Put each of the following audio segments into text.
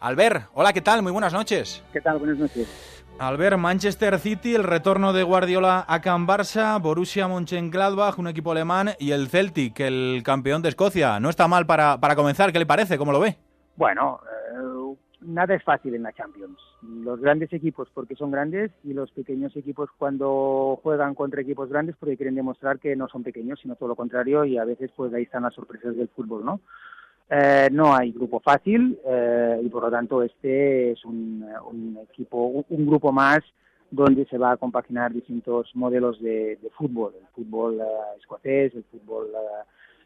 Albert, hola, ¿qué tal? Muy buenas noches. ¿Qué tal? Buenas noches. Albert, Manchester City, el retorno de Guardiola a Can Barça, Borussia Mönchengladbach, un equipo alemán, y el Celtic, el campeón de Escocia. No está mal para, para comenzar, ¿qué le parece? ¿Cómo lo ve? Bueno, eh, nada es fácil en la Champions. Los grandes equipos porque son grandes y los pequeños equipos cuando juegan contra equipos grandes porque quieren demostrar que no son pequeños, sino todo lo contrario y a veces pues ahí están las sorpresas del fútbol, ¿no? Eh, no hay grupo fácil eh, y por lo tanto este es un, equipo, un, grupo más donde se va a compaginar distintos modelos de, fútbol, el fútbol eh, escocés, el fútbol,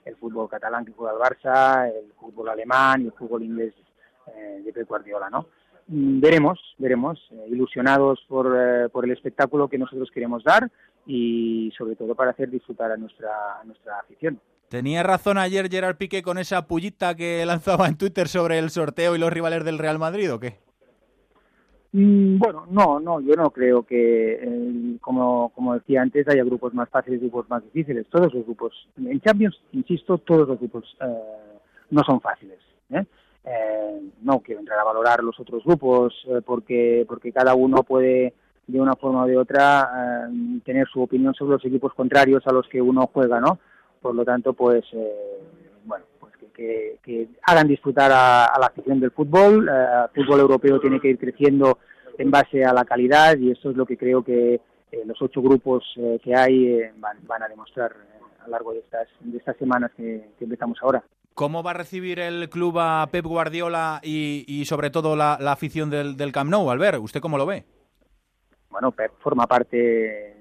el fútbol catalán que juega el Barça, el fútbol alemán y el fútbol inglés de Pep Guardiola, ¿no? Mm, veremos, veremos, ilusionados por, por el espectáculo que nosotros queremos dar y sobre todo para hacer disfrutar a nuestra, a nuestra afición. ¿Tenía razón ayer Gerard Piqué con esa pullita que lanzaba en Twitter sobre el sorteo y los rivales del Real Madrid o qué? Mm, bueno, no, no, yo no creo que, eh, como, como decía antes, haya grupos más fáciles y grupos más difíciles. Todos los grupos, en Champions, insisto, todos los grupos eh, no son fáciles. ¿eh? no quiero entrar a valorar los otros grupos porque, porque cada uno puede, de una forma o de otra, tener su opinión sobre los equipos contrarios a los que uno juega, ¿no? Por lo tanto, pues, eh, bueno, pues que, hagan disfrutar a, la afición del fútbol. Eh, el fútbol europeo tiene que ir creciendo en base a la calidad y eso es lo que creo que eh, los ocho grupos que hay van, a demostrar a lo largo de estas, de estas semanas que, empezamos ahora. ¿Cómo va a recibir el club a Pep Guardiola y, sobre todo la, afición del, del Camp Nou, Albert? ¿Usted cómo lo ve? Bueno, Pep forma parte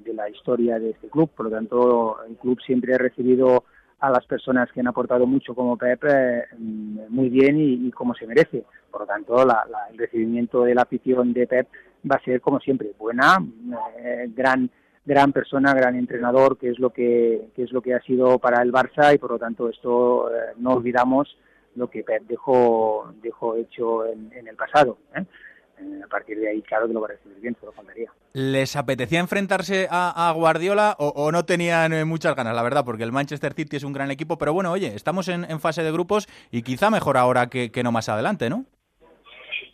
de la historia de este club, por lo tanto el club siempre ha recibido a las personas que han aportado mucho como Pep eh, muy bien y, como se merece. Por lo tanto, el recibimiento de la afición de Pep va a ser como siempre buena, eh, gran gran persona, gran entrenador, que es lo que, es lo que ha sido para el Barça y por lo tanto esto eh, no olvidamos lo que Pep dejó dejó hecho en, en el pasado. ¿eh? A partir de ahí, claro que lo va a recibir bien, solo faltaría. ¿Les apetecía enfrentarse a, Guardiola o, no tenían eh, muchas ganas, la verdad? Porque el Manchester City es un gran equipo, pero bueno, oye, estamos en, fase de grupos y quizá mejor ahora que, no más adelante, ¿no?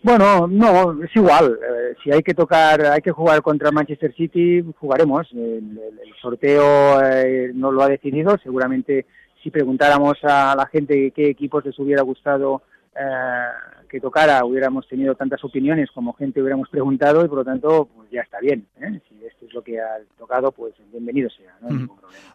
Bueno, no, es igual. Eh, si hay que tocar, hay que jugar contra Manchester City, jugaremos. El, sorteo eh, no lo ha decidido. Seguramente si preguntáramos a la gente qué equipos les hubiera gustado que tocara hubiéramos tenido tantas opiniones como gente hubiéramos preguntado y por lo tanto pues ya está bien. ¿eh? Si esto es lo que ha tocado, pues bienvenido sea.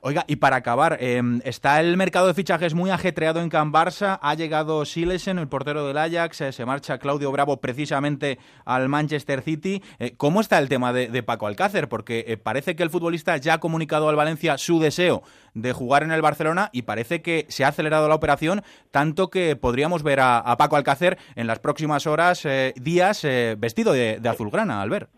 Oiga, y para acabar, em, está el mercado de fichajes muy ajetreado en Can Barça, ha llegado Silesen, el portero del Ajax, eh, se marcha Claudio Bravo precisamente al Manchester City. Eh, ¿Cómo está el tema de, Paco Alcácer? Porque parece que el futbolista ya ha comunicado al Valencia su deseo de jugar en el Barcelona y parece que se ha acelerado la operación tanto que podríamos ver a, a Paco Alcácer en las próximas horas, eh, días, eh, vestido de, azulgrana, Albert.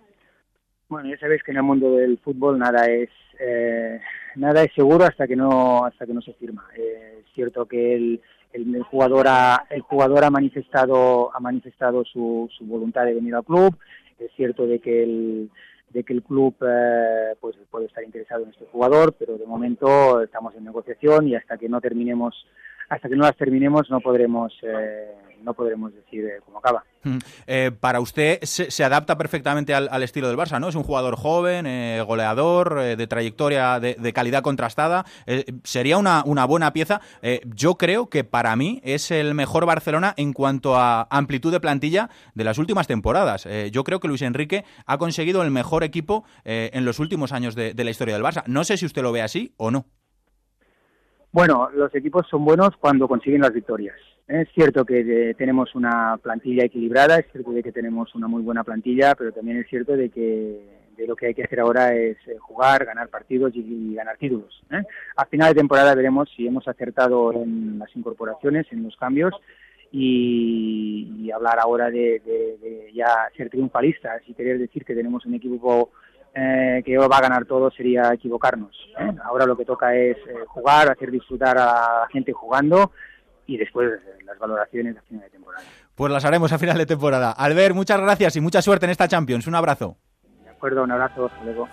Bueno, ya sabéis que en el mundo del fútbol nada es eh, nada es seguro hasta que no hasta que no se firma. es cierto que el, el, jugador ha el jugador ha manifestado ha manifestado su, su voluntad de venir al club. Es cierto de que el de que el club pues puede estar interesado en este jugador, pero de momento estamos en negociación y hasta que no terminemos hasta que no las terminemos no podremos eh, no podremos decir eh, cómo acaba. Mm. Eh, para usted se, adapta perfectamente al, estilo del Barça, ¿no? Es un jugador joven, goleador, de trayectoria de, calidad contrastada. sería una, una, buena pieza. yo creo que para mí es el mejor Barcelona en cuanto a amplitud de plantilla de las últimas temporadas. yo creo que Luis Enrique ha conseguido el mejor equipo en los últimos años de la historia del Barça. No sé si usted lo ve así o no. Bueno, los equipos son buenos cuando consiguen las victorias. Es cierto que eh, tenemos una plantilla equilibrada, es cierto de que tenemos una muy buena plantilla, pero también es cierto de que de lo que hay que hacer ahora es eh, jugar, ganar partidos y, ganar títulos. ¿eh? A final de temporada veremos si hemos acertado en las incorporaciones, en los cambios y, hablar ahora de, de, ya ser triunfalistas y querer decir que tenemos un equipo eh, que va a ganar todo sería equivocarnos. ¿eh? Ahora lo que toca es eh, jugar, hacer disfrutar a la gente jugando y después las valoraciones a final de temporada. Pues las haremos a final de temporada. Albert, muchas gracias y mucha suerte en esta Champions. Un abrazo. De acuerdo, un abrazo. Hasta luego.